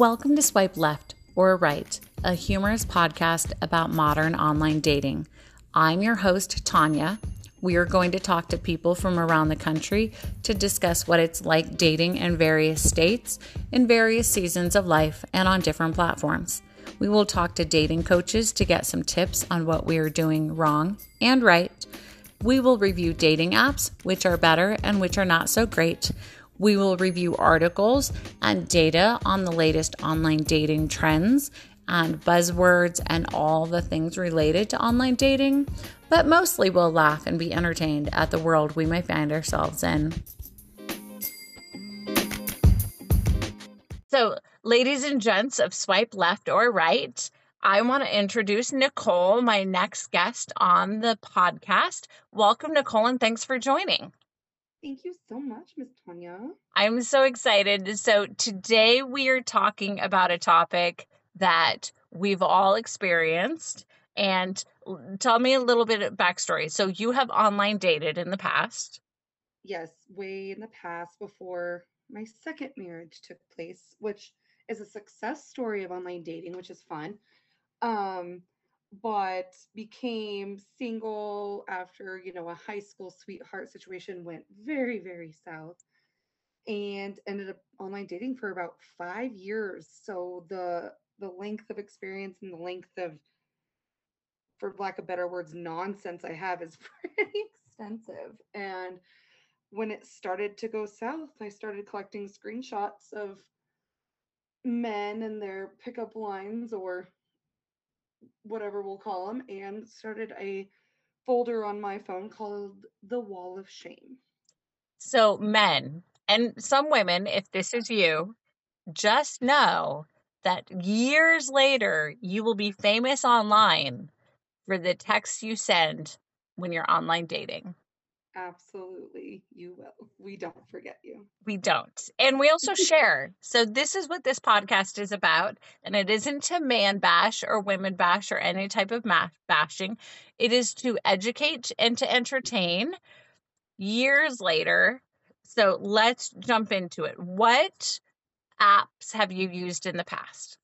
Welcome to Swipe Left or Right, a humorous podcast about modern online dating. I'm your host, Tanya. We are going to talk to people from around the country to discuss what it's like dating in various states, in various seasons of life, and on different platforms. We will talk to dating coaches to get some tips on what we are doing wrong and right. We will review dating apps, which are better and which are not so great. We will review articles and data on the latest online dating trends and buzzwords and all the things related to online dating, but mostly we'll laugh and be entertained at the world we may find ourselves in. So, ladies and gents of Swipe Left or Right, I want to introduce Nicole, my next guest on the podcast. Welcome, Nicole, and thanks for joining. Thank you so much, Miss Tanya. I'm so excited. So, today we are talking about a topic that we've all experienced. And tell me a little bit of backstory. So, you have online dated in the past. Yes, way in the past before my second marriage took place, which is a success story of online dating, which is fun. Um, but became single after you know a high school sweetheart situation went very very south and ended up online dating for about five years. So the the length of experience and the length of for lack of better words nonsense i have is pretty extensive. And when it started to go south i started collecting screenshots of men and their pickup lines or whatever we'll call them, and started a folder on my phone called The Wall of Shame. So, men and some women, if this is you, just know that years later you will be famous online for the texts you send when you're online dating. Absolutely, you will. We don't forget you. We don't. And we also share. So, this is what this podcast is about. And it isn't to man bash or women bash or any type of math bashing, it is to educate and to entertain years later. So, let's jump into it. What apps have you used in the past?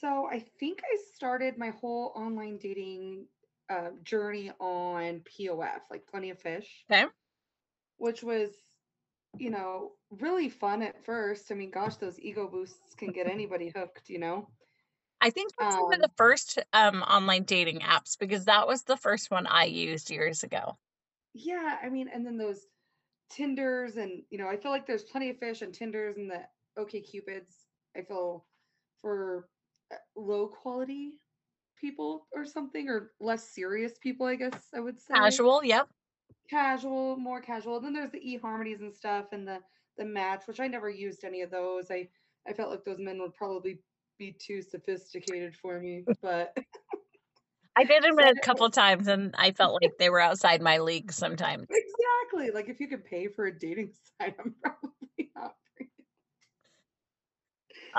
So, I think I started my whole online dating uh, journey on POF, like Plenty of Fish. Okay. Which was, you know, really fun at first. I mean, gosh, those ego boosts can get anybody hooked, you know? I think that's um, one of the first um, online dating apps because that was the first one I used years ago. Yeah, I mean, and then those Tinders and you know, I feel like there's plenty of fish and Tinders and the OK Cupids. I feel for uh, low quality people or something, or less serious people, I guess I would say. Casual, yep. Casual, more casual. Then there's the eHarmonies and stuff, and the the Match, which I never used any of those. I I felt like those men would probably be too sophisticated for me, but. I did them a couple times and I felt like they were outside my league sometimes. Exactly. Like if you could pay for a dating site, I'm probably not.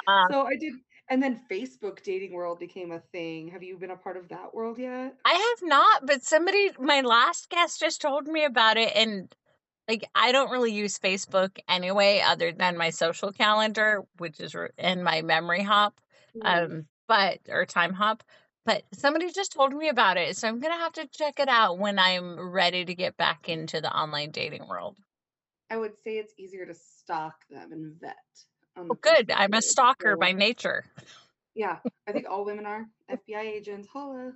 Um, so I did and then Facebook dating world became a thing. Have you been a part of that world yet? I have not, but somebody, my last guest just told me about it. And like, I don't really use Facebook anyway, other than my social calendar, which is in my memory hop, mm. um, but, or Timehop. But somebody just told me about it. So I'm going to have to check it out when I'm ready to get back into the online dating world. I would say it's easier to stalk them and vet. Oh, good. I'm a stalker by nature. Yeah, I think all women are FBI agents. Holla.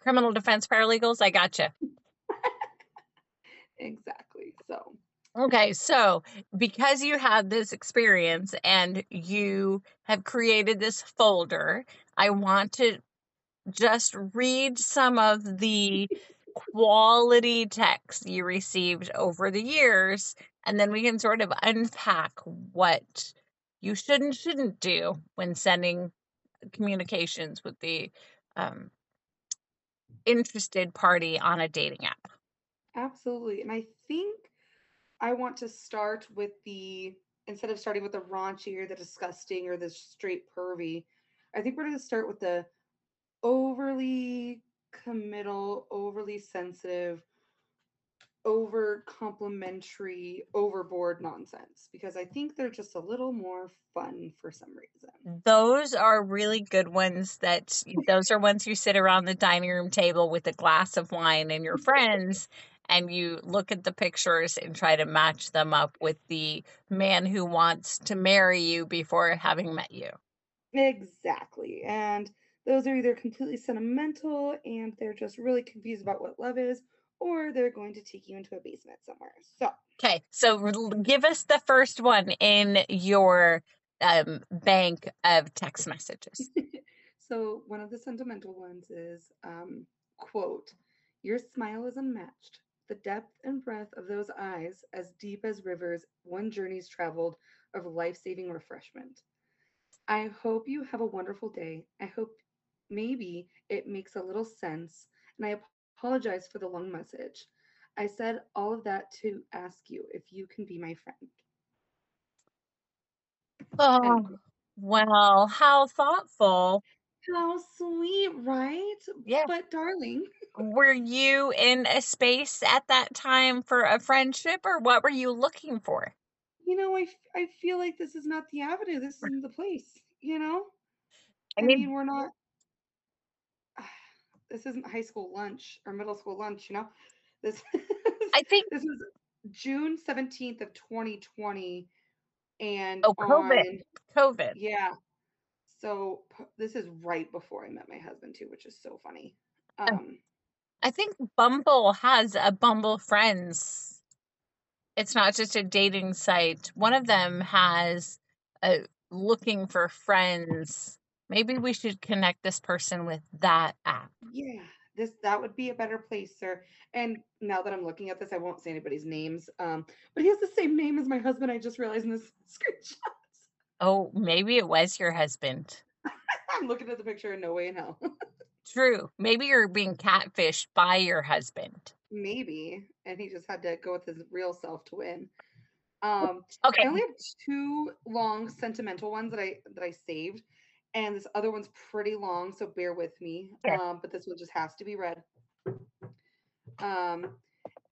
Criminal defense paralegals. I gotcha. exactly. So. Okay, so because you had this experience and you have created this folder, I want to just read some of the quality texts you received over the years and then we can sort of unpack what you should and shouldn't do when sending communications with the um, interested party on a dating app. Absolutely. And I think I want to start with the, instead of starting with the raunchy or the disgusting or the straight pervy, I think we're going to start with the overly committal, overly sensitive, over complimentary, overboard nonsense because I think they're just a little more fun for some reason. Those are really good ones that those are ones you sit around the dining room table with a glass of wine and your friends and you look at the pictures and try to match them up with the man who wants to marry you before having met you. Exactly. And those are either completely sentimental and they're just really confused about what love is, or they're going to take you into a basement somewhere. So, okay. So, give us the first one in your um, bank of text messages. so, one of the sentimental ones is um, quote, Your smile is unmatched. The depth and breadth of those eyes, as deep as rivers one journey's traveled of life saving refreshment. I hope you have a wonderful day. I hope maybe it makes a little sense, and I apologize for the long message. I said all of that to ask you if you can be my friend. Oh, well, how thoughtful. How sweet, right? Yeah. But, darling, were you in a space at that time for a friendship, or what were you looking for? you know, I, I feel like this is not the avenue. This isn't the place, you know? I, I mean, mean, we're not, this isn't high school lunch or middle school lunch, you know? This, I think this was June 17th of 2020. And oh, COVID. On, COVID. Yeah. So this is right before I met my husband too, which is so funny. Um, I think Bumble has a Bumble Friends it's not just a dating site. One of them has a looking for friends. Maybe we should connect this person with that app. Yeah, this that would be a better place, sir. And now that I'm looking at this, I won't say anybody's names. Um, but he has the same name as my husband. I just realized in this screenshot. Oh, maybe it was your husband. I'm looking at the picture and no way in hell. True. Maybe you're being catfished by your husband. Maybe. And he just had to go with his real self to win. Um okay. I only have two long sentimental ones that I that I saved. And this other one's pretty long, so bear with me. Um, but this one just has to be read. Um,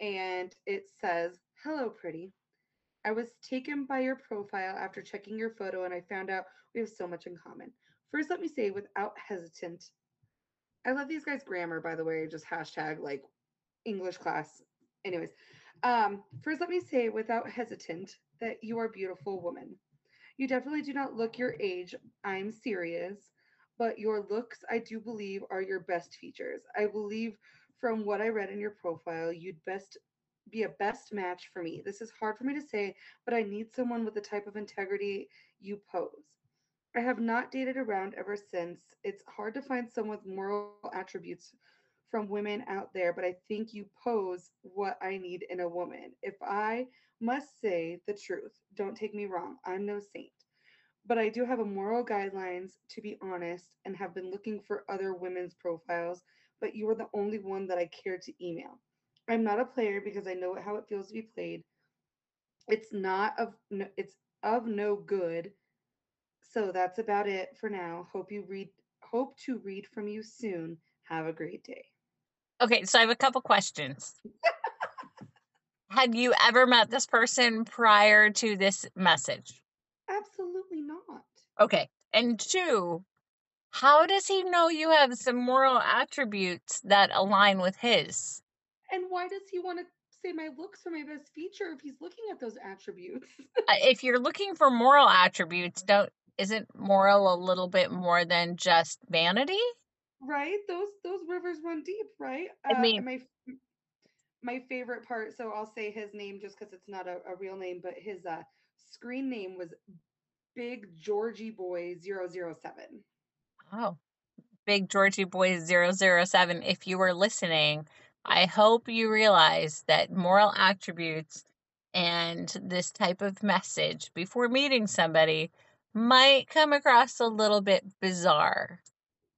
and it says, Hello, pretty. I was taken by your profile after checking your photo, and I found out we have so much in common. First, let me say, without hesitant, I love these guys' grammar, by the way, just hashtag like English class. Anyways, um, first, let me say without hesitant that you are a beautiful woman. You definitely do not look your age. I'm serious, but your looks, I do believe, are your best features. I believe from what I read in your profile, you'd best be a best match for me. This is hard for me to say, but I need someone with the type of integrity you pose. I have not dated around ever since. It's hard to find someone with moral attributes from women out there, but I think you pose what I need in a woman. If I must say the truth, don't take me wrong, I'm no saint. But I do have a moral guidelines to be honest and have been looking for other women's profiles, but you are the only one that I care to email. I'm not a player because I know how it feels to be played. It's not of no, it's of no good. So that's about it for now. Hope you read hope to read from you soon. Have a great day. Okay, so I have a couple questions. Had you ever met this person prior to this message? Absolutely not. Okay. And two, how does he know you have some moral attributes that align with his? And why does he want to say my looks are my best feature if he's looking at those attributes? Uh, if you're looking for moral attributes, don't isn't moral a little bit more than just vanity? right those those rivers run deep right uh, i mean my my favorite part so i'll say his name just because it's not a, a, real name but his uh screen name was big georgie boy 007 oh big georgie boy 007 if you were listening i hope you realize that moral attributes and this type of message before meeting somebody might come across a little bit bizarre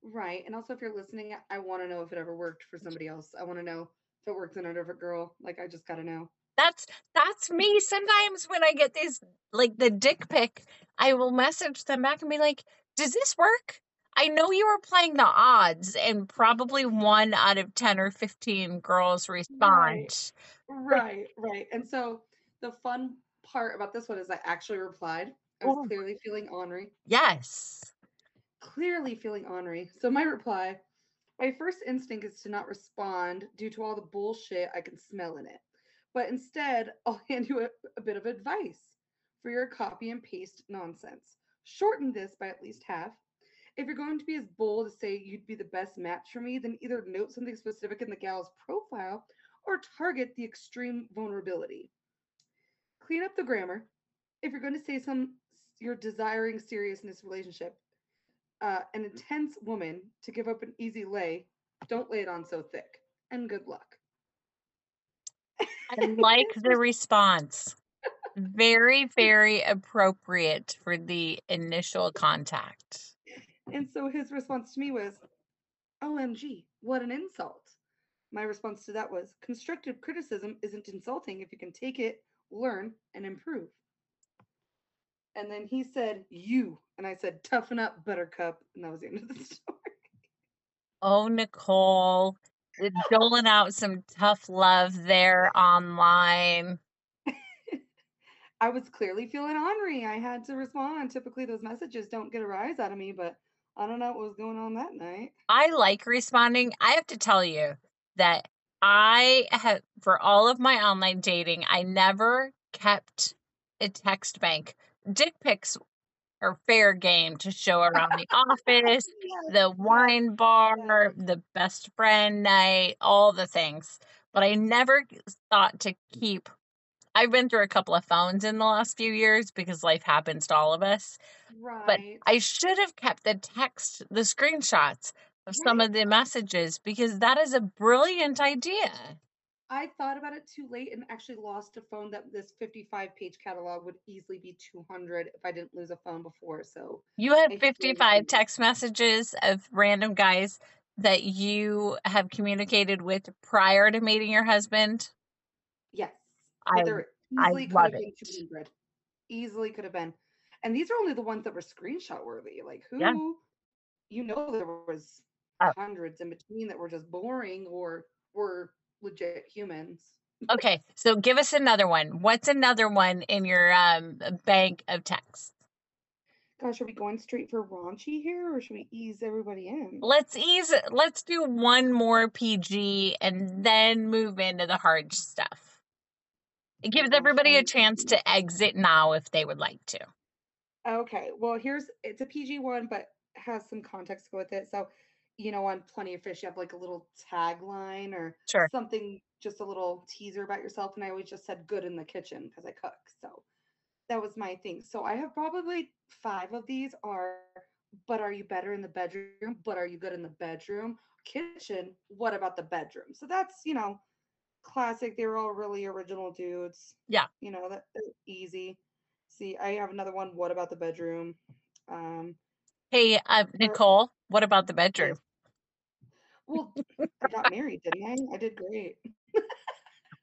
Right. And also, if you're listening, I want to know if it ever worked for somebody else. I want to know it works in a different girl. Like, I just got to know. That's that's me. Sometimes when I get these like the dick pic, I will message them back and be like, "Does this work? I know you were playing the odds, and probably one out of 10 or 15 girls respond. Right, right. And so the fun part about this one is I actually replied. I was Oh. clearly feeling ornery. Yes. Clearly feeling ornery. So my reply, my first instinct is to not respond due to all the bullshit I can smell in it. But instead, I'll hand you a, a bit of advice for your copy and paste nonsense. Shorten this by at least half. If you're going to be as bold as say you'd be the best match for me, then either note something specific in the gal's profile or target the extreme vulnerability. Clean up the grammar. If you're going to say some you're desiring seriousness relationship, uh, an intense woman to give up an easy lay, don't lay it on so thick. And good luck. I like the response. Very, very appropriate for the initial contact. And so his response to me was, OMG, what an insult. My response to that was, constructive criticism isn't insulting if you can take it, learn, and improve. And then he said, You. And I said, Toughen up, buttercup. And that was the end of the story. Oh, Nicole, doling out some tough love there online. I was clearly feeling ornery. I had to respond. Typically, those messages don't get a rise out of me, but I don't know what was going on that night. I like responding. I have to tell you that I have, for all of my online dating, I never kept a text bank. Dick pics are fair game to show around the office, the wine bar, the best friend night, all the things. But I never thought to keep. I've been through a couple of phones in the last few years because life happens to all of us. Right. But I should have kept the text, the screenshots of some of the messages because that is a brilliant idea. I thought about it too late and actually lost a phone that this 55 page catalog would easily be 200 if I didn't lose a phone before. So, You feel 55 text messages of random guys that you have communicated with prior to meeting your husband. yes. I- I easily could love have been it. 200. Easily could have been. And these are only the ones that were screenshot worthy. Like, who, Yeah. you know, there was Oh. hundreds in between that were just boring or were legit humans. Okay, so give us another one. What's another one in your um bank of texts? Gosh, are we going straight for raunchy here or should we ease everybody in? Let's ease. Let's do one more PG and then move into the hard stuff. It gives everybody a chance to exit now if they would like to. Okay, well, here's it's a PG one, but has some context to go with it. So, you know, on Plenty of Fish, you have like a little tagline or Sure. something, just a little teaser about yourself. And I always just said good in the kitchen because I cook. So that was my thing. So I have probably five of these are, but are you better in the bedroom? But are you good in the bedroom? Kitchen, what about the bedroom? So that's, you know, classic. They were all really original dudes. Yeah. You know, that easy. See, I have another one. What about the bedroom? Um, Hey, uh, Nicole, what about the bedroom? Well, I got married, didn't I? I did great.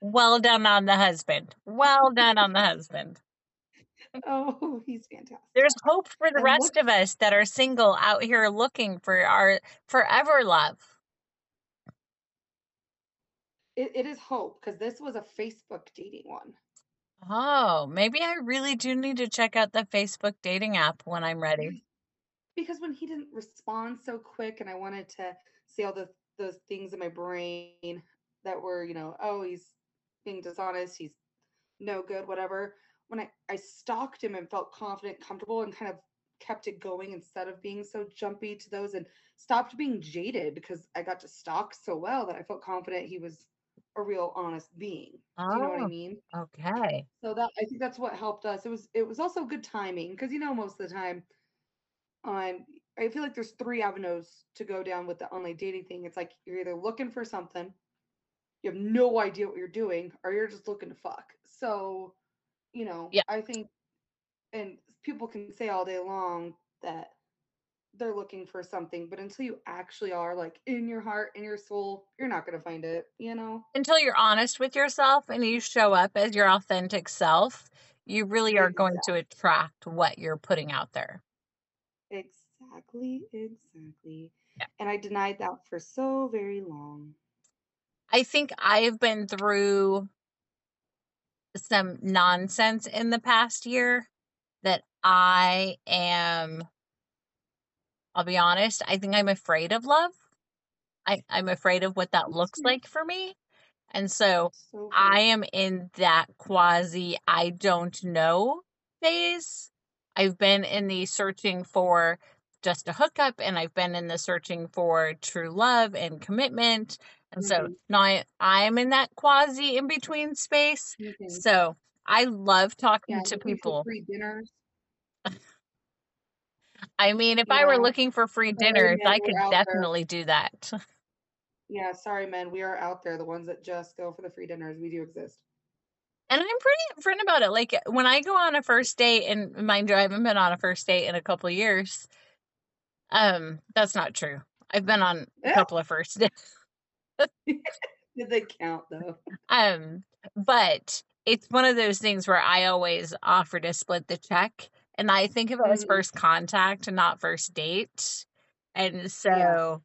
Well done on the husband. Well done on the husband. Oh, he's fantastic. There's hope for the And rest what- of us that are single out here looking for our forever love. It, it is hope because this was a Facebook dating one. Oh, maybe I really do need to check out the Facebook dating app when I'm ready. Because when he didn't respond so quick, and I wanted to see all the those things in my brain that were, you know, oh, he's being dishonest, he's no good, whatever. When I I stalked him and felt confident, comfortable, and kind of kept it going instead of being so jumpy to those, and stopped being jaded because I got to stalk so well that I felt confident he was a real honest being. Do you know what I Oh, mean? okay. So that I think that's what helped us. It was it was also good timing because you know most of the time on I feel like there's three avenues to go down with the online dating thing. It's like you're either looking for something, you have no idea what you're doing, or you're just looking to fuck. So, you know, Yeah. I think and people can say all day long that they're looking for something, but until you actually are like in your heart, in your soul, you're not gonna find it, you know? Until you're honest with yourself and you show up as your authentic self, you really are going to attract what you're putting out there. Exactly. Exactly, exactly. Yeah. And I denied that for so very long. I think I've been through some nonsense in the past year that I am, I'll be honest, I think I'm afraid of love. I, I'm afraid of what that looks like for me. And so So I am in that quasi I don't know phase. I've been in the searching for just a hookup and I've been in the searching for true love and commitment. And so Mhm. now I, I'm in that quasi in between space. So I love talking Yeah, to people. free dinners. I mean, if I were looking for free dinners, men, I could out there. definitely do that. Yeah, sorry, men. We are out there. The ones that just go for the free dinners. We do exist. And I'm pretty upfront about it. Like when I go on a first date, and mind you, I haven't been on a first date in a couple of years. Um, that's not true. I've been on a couple of first dates. Did they count though? Um, but it's one of those things where I always offer to split the check, and I think of it as Mhm. first contact and not first date. And so uh,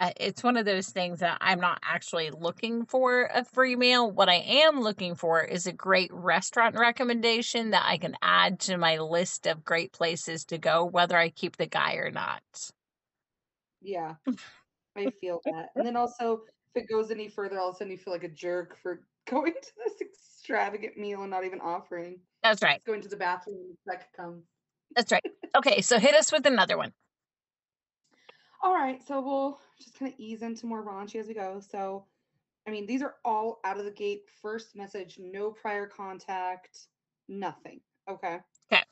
it's one of those things that I'm not actually looking for a free meal. What I am looking for is a great restaurant recommendation that I can add to my list of great places to go, whether I keep the guy or not. Yeah, I feel that. And then also, if it goes any further, all of a sudden you feel like a jerk for going to this extravagant meal and not even offering. That's right. Just going to the bathroom the check comes. That's right. Okay, so hit us with another one. All right, so we'll just kind of ease into more raunchy as we go. So, I mean, these are all out of the gate. First message, no prior contact, nothing. Okay. Okay.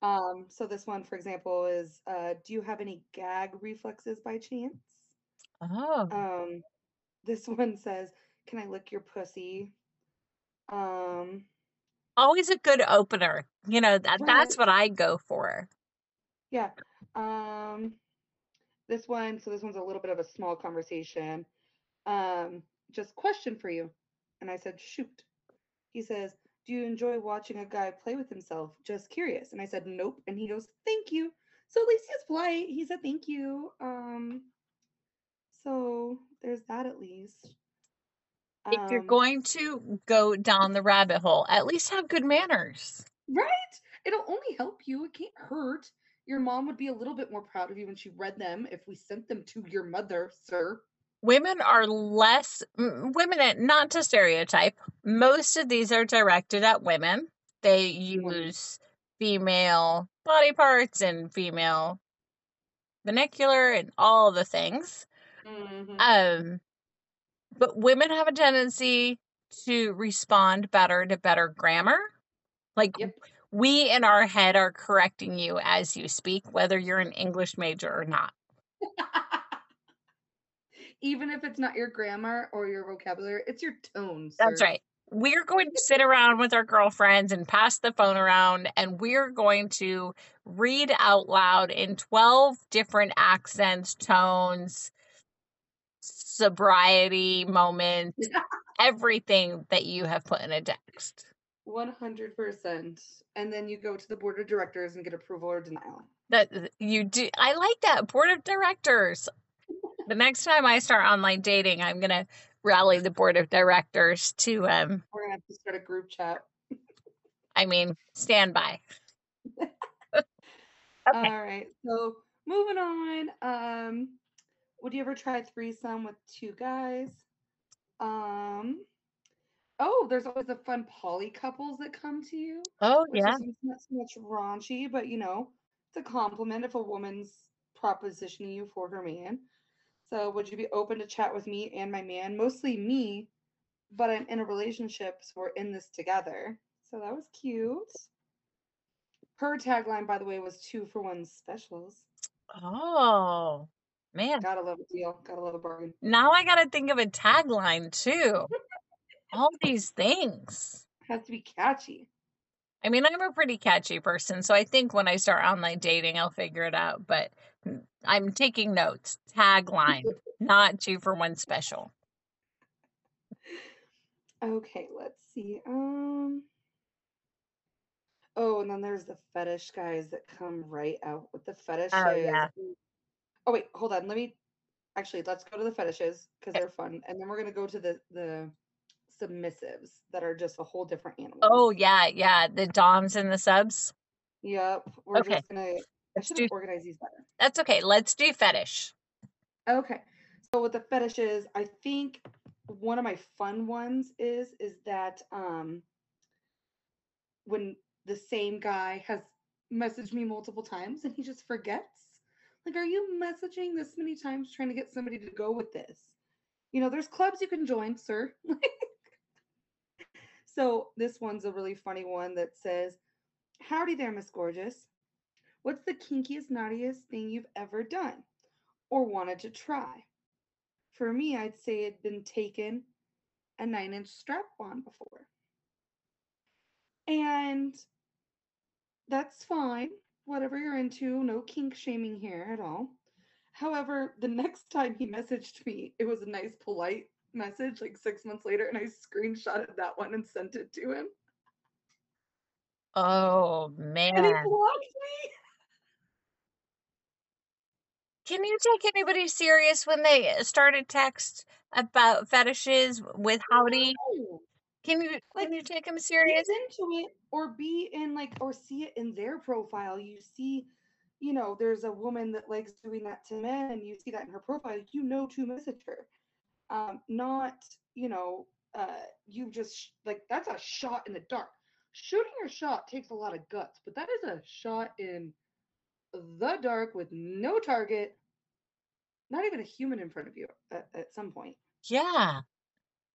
Um, so this one, for example, is uh, do you have any gag reflexes by chance? Oh. Um, this one says, "Can I lick your pussy?" Um, always a good opener. You know, that Right. that's what I go for. yeah. Um, this one, so this one's a little bit of a small conversation. Um, just question for you. And I said, shoot. He says, Do you enjoy watching a guy play with himself? Just curious. And I said, Nope. And he goes, Thank you. So at least he was polite. He said thank you. Um, so there's that at least. If you're Um, going to go down the rabbit hole, at least have good manners. Right? It'll only help you. It can't hurt. Your mom would be a little bit more proud of you when she read them if we sent them to your mother, sir. Women are less women not to stereotype. Most of these are directed at women. They use female body parts and female vernacular and all the things. Mhm. Um, but women have a tendency to respond better to better grammar. Like Yep. We in our head are correcting you as you speak, whether you're an English major or not. Even if it's not your grammar or your vocabulary, it's your tone, That's right. We're going to sit around with our girlfriends and pass the phone around, and we're going to read out loud in 12 different accents, tones, sobriety moments, everything that you have put in a text. 100%. And then you go to the board of directors and get approval or denial. That you do. I like that. Board of directors. The next time I start online dating, I'm going to rally the board of directors to, um, We're going to have to start a group chat. I mean, stand by. All right. So moving on. Um, would you ever try threesome with two guys? Um, oh, there's always the fun poly couples that come to you, Oh, which yeah. is not so much raunchy, but you know, it's a compliment if a woman's propositioning you for her man. So would you be open to chat with me and my man? Mostly me, but I'm in a relationship, so we're in this together. So that was cute. Her tagline, by the way, was two for one specials. Oh, man. Gotta love a deal. Gotta love a bargain. Now I got to think of a tagline too. All these things. Has to be catchy. I mean, I'm a pretty catchy person, so I think when I start online dating, I'll figure it out. But mm, I'm taking notes. Tagline, not two for one special. Okay, let's see. Um. Oh, and then there's the fetish guys that come right out with the fetishes. Oh, yeah. Oh wait, hold on. Let me actually let's go to the fetishes because they're fun, and then we're gonna go to the the submissives that are just a whole different animal. Oh yeah, yeah. The DOMs and the subs. Yep. We're Okay. just gonna. I should do have organized these better. that's okay. Let's do fetish. Okay. So with the fetishes, I think one of my fun ones is is that um when the same guy has messaged me multiple times and he just forgets. Like, are you messaging this many times trying to get somebody to go with this? You know, there's clubs you can join, sir. so this one's a really funny one that says, Howdy there, Miss Gorgeous. What's the kinkiest, naughtiest thing you've ever done or wanted to try? For me, I'd say it'd been taken a nine inch strap on before. And that's fine. Whatever you're into, no kink shaming here at all. However, the next time he messaged me, it was a nice, polite message like six months later, and I screenshotted that one and sent it to him. Oh And he man. blocked me. Can you take anybody serious when they uh, start a text about fetishes with howdy? No. Can you Like, can you take them serious? into it or be in like or see it in their profile. You see, you know, there's a woman that likes doing that to men, and you see that in her profile. You know to message her. Um, not, you know, uh, you just sh- like that's a shot in the dark. Shooting your shot takes a lot of guts, but that is a shot in the dark with no target, not even a human in front of you at, at some point. Yeah.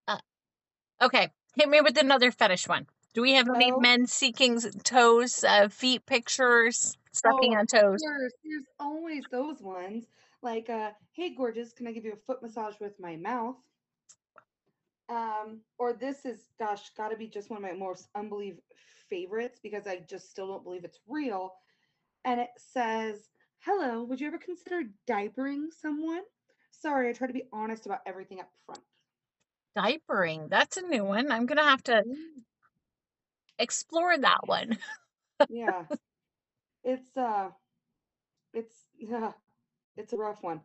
Uh, okay. Hit me with another fetish one. Do we have any Oh. men seeking toes, uh, feet pictures, sucking Oh, on toes? There's, there's always those ones like, uh, "Hey, gorgeous, can I give you a foot massage with my mouth?" Um, or this is, gosh, got to be just one of my most unbelievable favorites because I just still don't believe it's real. And it says, "Hello, would you ever consider diapering someone?" Sorry, I try to be honest about everything up front. Diapering. That's a new one. I'm gonna have to explore that one. yeah it's uh it's yeah it's a rough one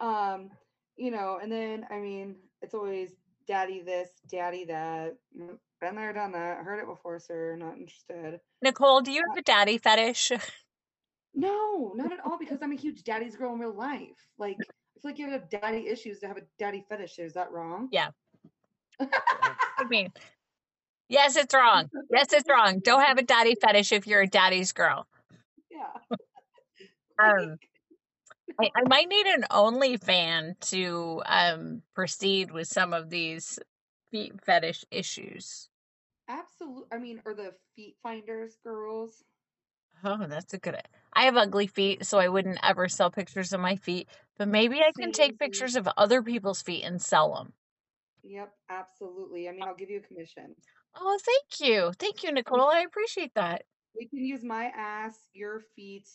um you know and then i mean it's always daddy this daddy that Mm, been there done that heard it before sir not interested Nicole, do you have a daddy fetish? no not at all because i'm a huge daddy's girl in real life like i feel like you have daddy issues to have a daddy fetish is that wrong Yeah. I mean, yes, it's wrong. Yes, it's wrong. Don't have a daddy fetish if you're a daddy's girl. yeah Um, I, I might need an OnlyFan to um proceed with some of these feet fetish issues. absolutely i mean or the feet finders girls Oh, that's a good. I have ugly feet, so I wouldn't ever sell pictures of my feet. But maybe I can take pictures of other people's feet and sell them. yep absolutely i mean i'll give you a commission Oh, thank you, thank you, Nicole. I appreciate that. We can use my ass, your feet,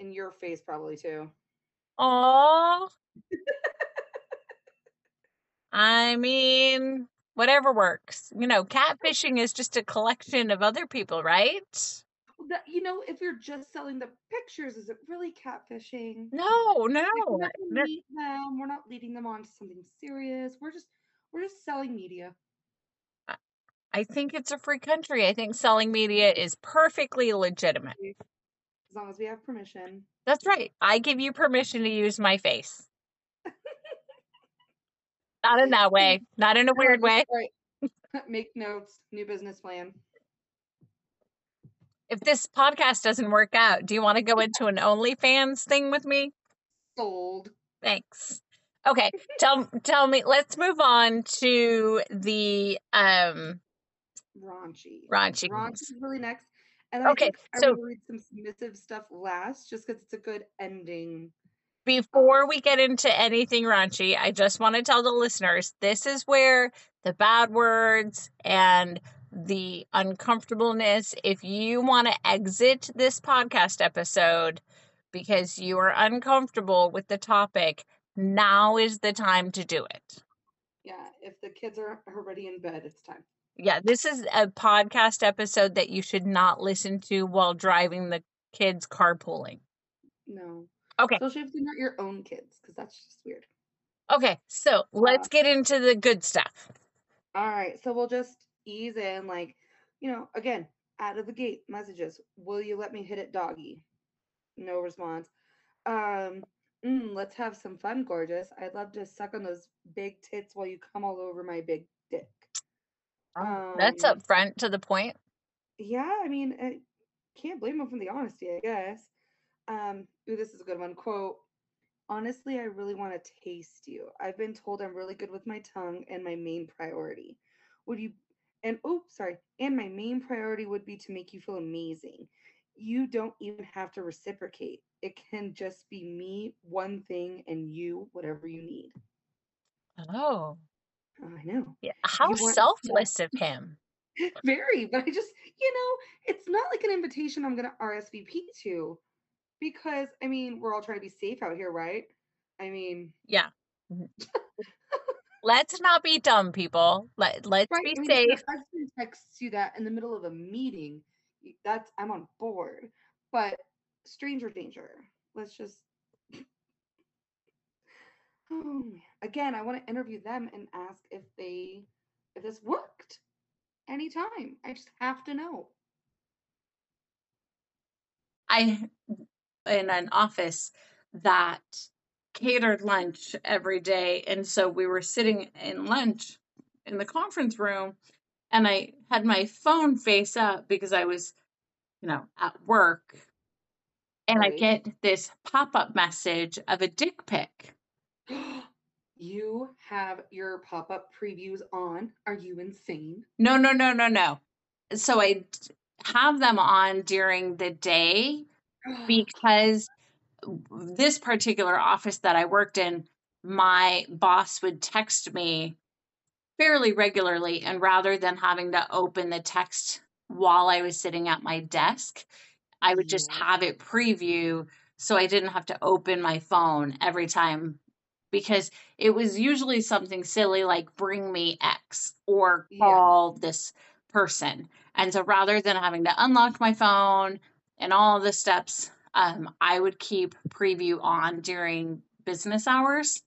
and your face probably too. Oh, I mean, whatever works. You know, catfishing is just a collection of other people, right? That, you know, if you're just selling the pictures, is it really catfishing? No, no. Like, we're not no. gonna meet them. We're not leading them on to something serious. We're just we're just selling media. I think it's a free country. I think selling media is perfectly legitimate. As long as we have permission. That's right. I give you permission to use my face. Not in that way. Not in a weird way. Right. Make notes. New business plan. If this podcast doesn't work out, do you want to go into an OnlyFans thing with me? Sold. Thanks. Okay, tell tell me. Let's move on to the um Raunchy. raunchy. Raunchy is really next. And Okay, I think so- to read some submissive stuff last, just because it's a good ending. Before we get into anything raunchy, I just want to tell the listeners this is where the bad words and the uncomfortableness, if you want to exit this podcast episode because you are uncomfortable with the topic, now is the time to do it. Yeah, if the kids are already in bed, it's time. Yeah, this is a podcast episode that you should not listen to while driving the kids carpooling. No. Okay. Especially if they're not your own kids, because that's just weird. Okay, so let's get into the good stuff. All right. So we'll just ease in, like, you know, again, out of the gate messages. Will you let me hit it doggy? No response. Um, mm, let's have some fun, gorgeous. I'd love to suck on those big tits while you come all over my big dick. That's Um, upfront to the point. Yeah, I mean, I can't blame him for the honesty, I guess. Um, ooh, this is a good one. Quote, honestly, I really want to taste you. I've been told I'm really good with my tongue and my main priority. Would you and oh, sorry, and my main priority would be to make you feel amazing. You don't even have to reciprocate. It can just be me, one thing, and you, whatever you need. Oh, I know. yeah. How selfless of him. Very, but I just, you know, it's not like an invitation I'm going to RSVP to because, I mean, we're all trying to be safe out here, right? I mean, Yeah. Mm-hmm. let's not be dumb, people. Let let's right? be I mean, safe. your husband texts you that in the middle of a meeting, that's I'm on board. But stranger danger. Let's just. Oh, again, I want to interview them and ask if they, if this worked anytime. I just have to know. I in an office that catered lunch every day and so we were sitting in lunch in the conference room and I had my phone face up because I was you know at work and I get this pop-up message of a dick pic. you have your pop-up previews on. Are you insane? No, no, no, no, no. So I have them on during the day because this particular office that I worked in, my boss would text me fairly regularly. And rather than having to open the text while I was sitting at my desk, I would just have it preview so I didn't have to open my phone every time because it was usually something silly like bring me X or Yeah. call this person. And so rather than having to unlock my phone and all the steps, um, I would keep preview on during business hours.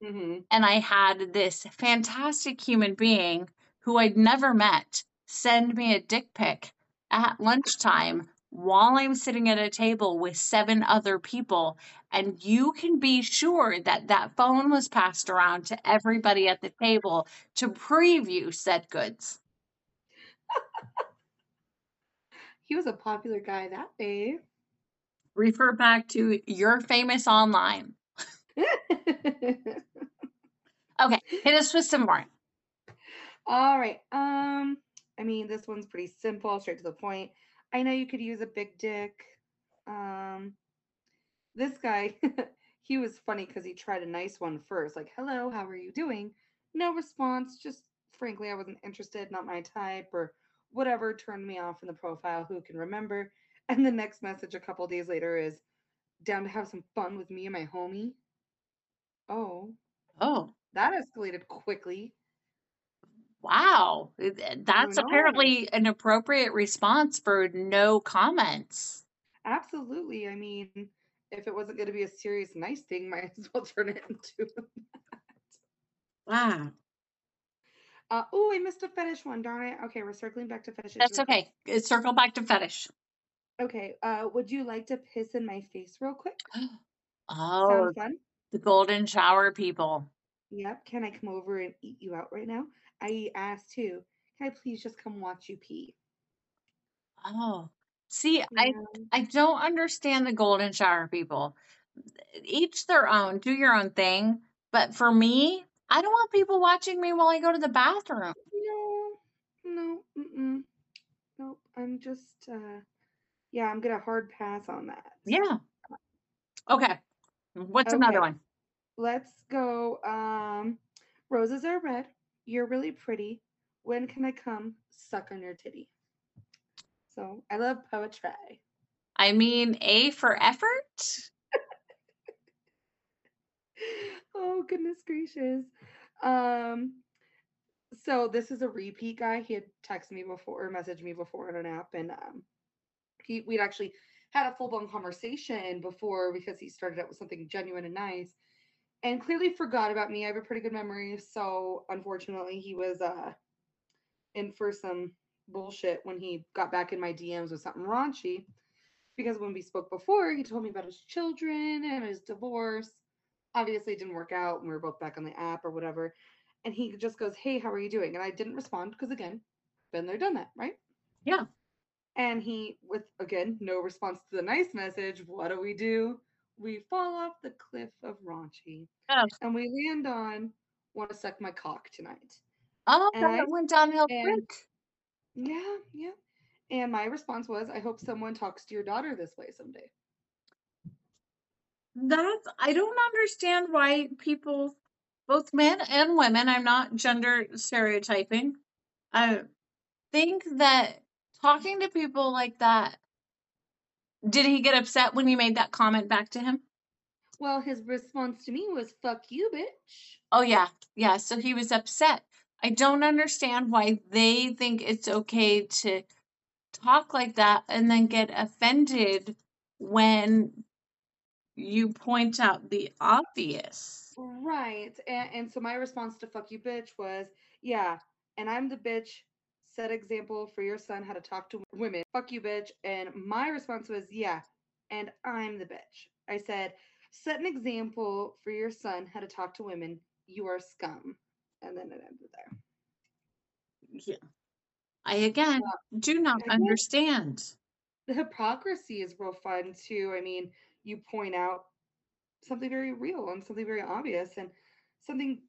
hmm And I had this fantastic human being who I'd never met send me a dick pic at lunchtime while I'm sitting at a table with seven other people. And you can be sure that that phone was passed around to everybody at the table to preview said goods. He was a popular guy that day. Refer back to your famous online. Okay, hit us with some more. All right. Um, I mean, this one's pretty simple, straight to the point. I know you could use a big dick. Um, this guy, he was funny because he tried a nice one first, like, hello, how are you doing? No response, just frankly, I wasn't interested, not my type, or whatever turned me off in the profile, who can remember? And the next message a couple days later is down to have some fun with me and my homie. Oh, Oh, that escalated quickly. Wow. That's apparently an appropriate response for no comments. Absolutely. I mean, if it wasn't going to be a serious, nice thing, might as well turn it into. that. Wow. Uh, oh, I missed a fetish one. Darn it. Okay, we're circling back to fetishes. That's okay. It's circle back to fetish. Okay. Uh, would you like to piss in my face real quick? Oh, Sound fun? the golden shower people. Yep. Can I come over and eat you out right now? I asked too. Can I please just come watch you pee? Oh, see, I Yeah. I don't understand the golden shower people. Each their own. Do your own thing. But for me, I don't want people watching me while I go to the bathroom. No, no, mm-mm. Nope. I'm just, uh, yeah, I'm gonna hard pass on that. Yeah. Okay. What's another one? Let's go. Um, roses are red. You're really pretty. When can I come suck on your titty? So I love poetry. I mean, A for effort. oh goodness gracious. Um, so this is a repeat guy. He had texted me before or messaged me before on an app, and um, he we'd actually had a full blown conversation before because he started out with something genuine and nice and clearly forgot about me. I have a pretty good memory. So unfortunately, he was uh, in for some bullshit when he got back in my DMs with something raunchy. Because when we spoke before, he told me about his children and his divorce. Obviously, it didn't work out. And we were both back on the app or whatever. And he just goes, Hey, how are you doing? And I didn't respond because, again, been there, done that, right? Yeah. And he, with again, no response to the nice message, what do we do? We fall off the cliff of raunchy. Oh, And we land on, Want to suck my cock tonight. oh And that I, went downhill and quick. yeah, yeah. And my response was, I hope someone talks to your daughter this way someday. That's, I don't understand why people, both men and women, I'm not gender stereotyping, I think that talking to people like that, did he get upset when you made that comment back to him? Well, his response to me was, fuck you, bitch. Oh, yeah. Yeah. So he was upset. I don't understand why they think it's okay to talk like that and then get offended when you point out the obvious. Right. And, and so my response to fuck you, bitch was, yeah. And I'm the bitch. Set example for your son how to talk to women. Fuck you, bitch. And my response was, yeah. And I'm the bitch. I said, set an example for your son how to talk to women. You are scum. And then it ended there. Yeah. I again do not I understand. the hypocrisy is real fun too. I mean, you point out something very real and something very obvious and something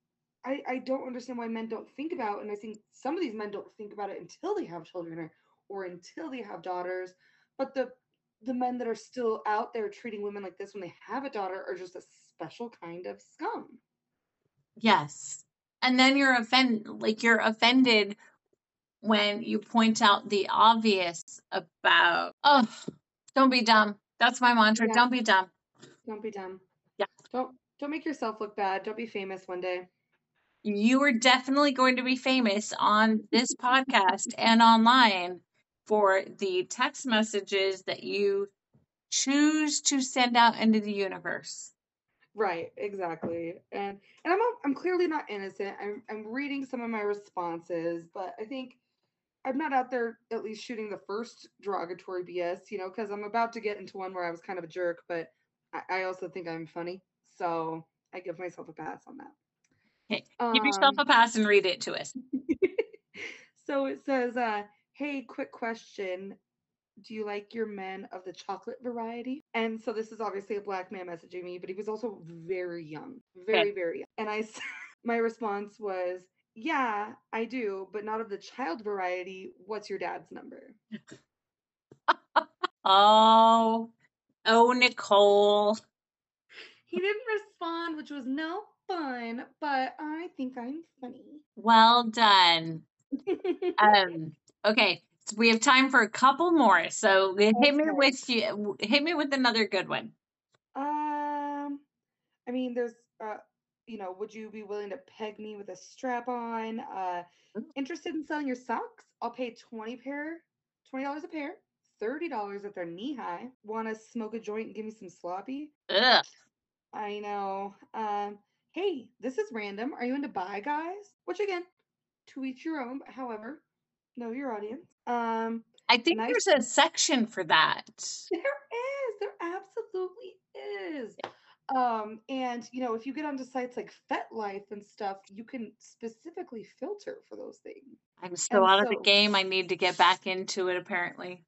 I, I don't understand why men don't think about. And I think some of these men don't think about it until they have children or, or until they have daughters. But the the men that are still out there treating women like this when they have a daughter are just a special kind of scum. Yes. And then you're offended, like you're offended when you point out the obvious about, oh, don't be dumb. That's my mantra. Yeah, Don't be dumb. don't be dumb. Yeah. Don't don't make yourself look bad. Don't be famous one day. You are definitely going to be famous on this podcast and online for the text messages that you choose to send out into the universe. Right, exactly. And and I'm I'm clearly not innocent. I'm I'm reading some of my responses, but I think I'm not out there at least shooting the first derogatory BS, you know, because I'm about to get into one where I was kind of a jerk, but I, I also think I'm funny. So I give myself a pass on that. Okay. Give yourself a Um pass and read it to us. so it says, uh, hey, quick question. Do you like your men of the chocolate variety? And so this is obviously a black man messaging me, but he was also very young, Okay. very, very young. And I, my response was, yeah, I do, but not of the child variety. What's your dad's number? Oh, oh, Nicole. He didn't respond, which was no fun, but I think I'm funny. Well done. Um, okay, so we have time for a couple more. So hit me with you. Hit me with another good one. Um, I mean, there's, uh, you know, would you be willing to peg me with a strap on? Uh, interested in selling your socks? I'll pay 20 pair, $20 a pair, $30 if they're knee high. Want to smoke a joint and give me some sloppy? Ugh. I know. Um, hey, this is random. Are you into bi guys? Which again, to each your own, but however, know your audience. Um, I think there's a section for that. There is. There absolutely is. Um, and you know, if you get onto sites like FetLife and stuff, you can specifically filter for those things. I'm still And out of the game. I need to get back into it, apparently.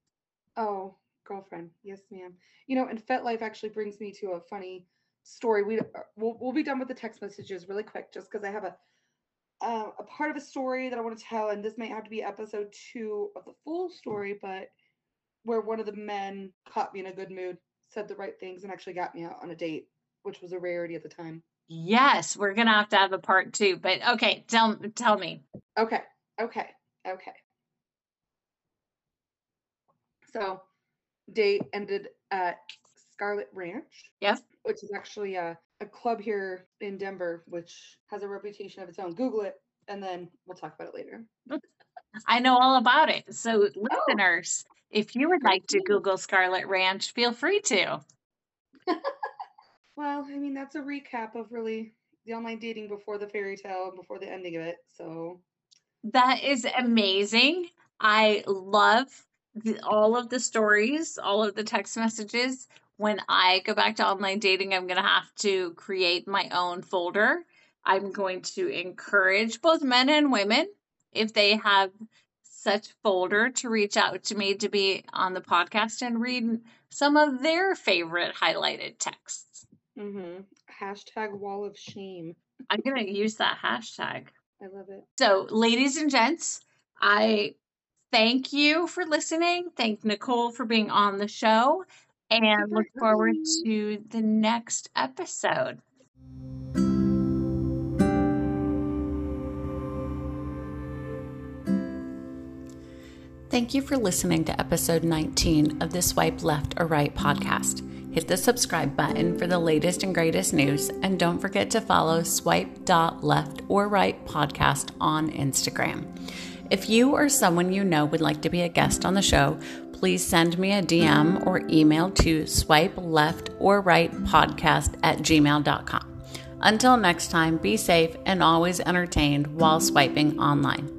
oh, girlfriend, yes, ma'am. You know, and FetLife actually brings me to a funny story. We uh, we'll, we'll be done with the text messages really quick, just because I have a uh, a part of a story that I want to tell, and this may have to be episode two of the full story, but where one of the men caught me in a good mood, said the right things, and actually got me out on a date, which was a rarity at the time. Yes, we're gonna have to have a part two. But okay, tell tell me. Okay, okay, okay. So, date ended at Scarlet Ranch, Yep. which is actually a, a club here in Denver, which has a reputation of its own. Google it, and then we'll talk about it later. I know all about it. So, Oh, listeners, if you would like to Google Scarlet Ranch, feel free to. well, I mean, that's a recap of really the online dating before the fairy tale, before the ending of it. So that is amazing. I love the, all of the stories, all of the text messages. When I go back to online dating, I'm going to have to create my own folder. I'm going to encourage both men and women, if they have such folder, to reach out to me to be on the podcast and read some of their favorite highlighted texts. Mm-hmm. Hashtag wall of shame. I'm going to use that hashtag. I love it. So, ladies and gents, I thank you for listening. Thank Nicole for being on the show and look forward to the next episode. Thank you for listening to episode 19 of the Swipe Left or Right podcast. Hit the subscribe button for the latest and greatest news, and don't forget to follow Swipe.left or right podcast on Instagram. If you or someone you know would like to be a guest on the show, please send me a DM or email to swipe left or right podcast at gmail.com. Until next time, be safe and always entertained while swiping online.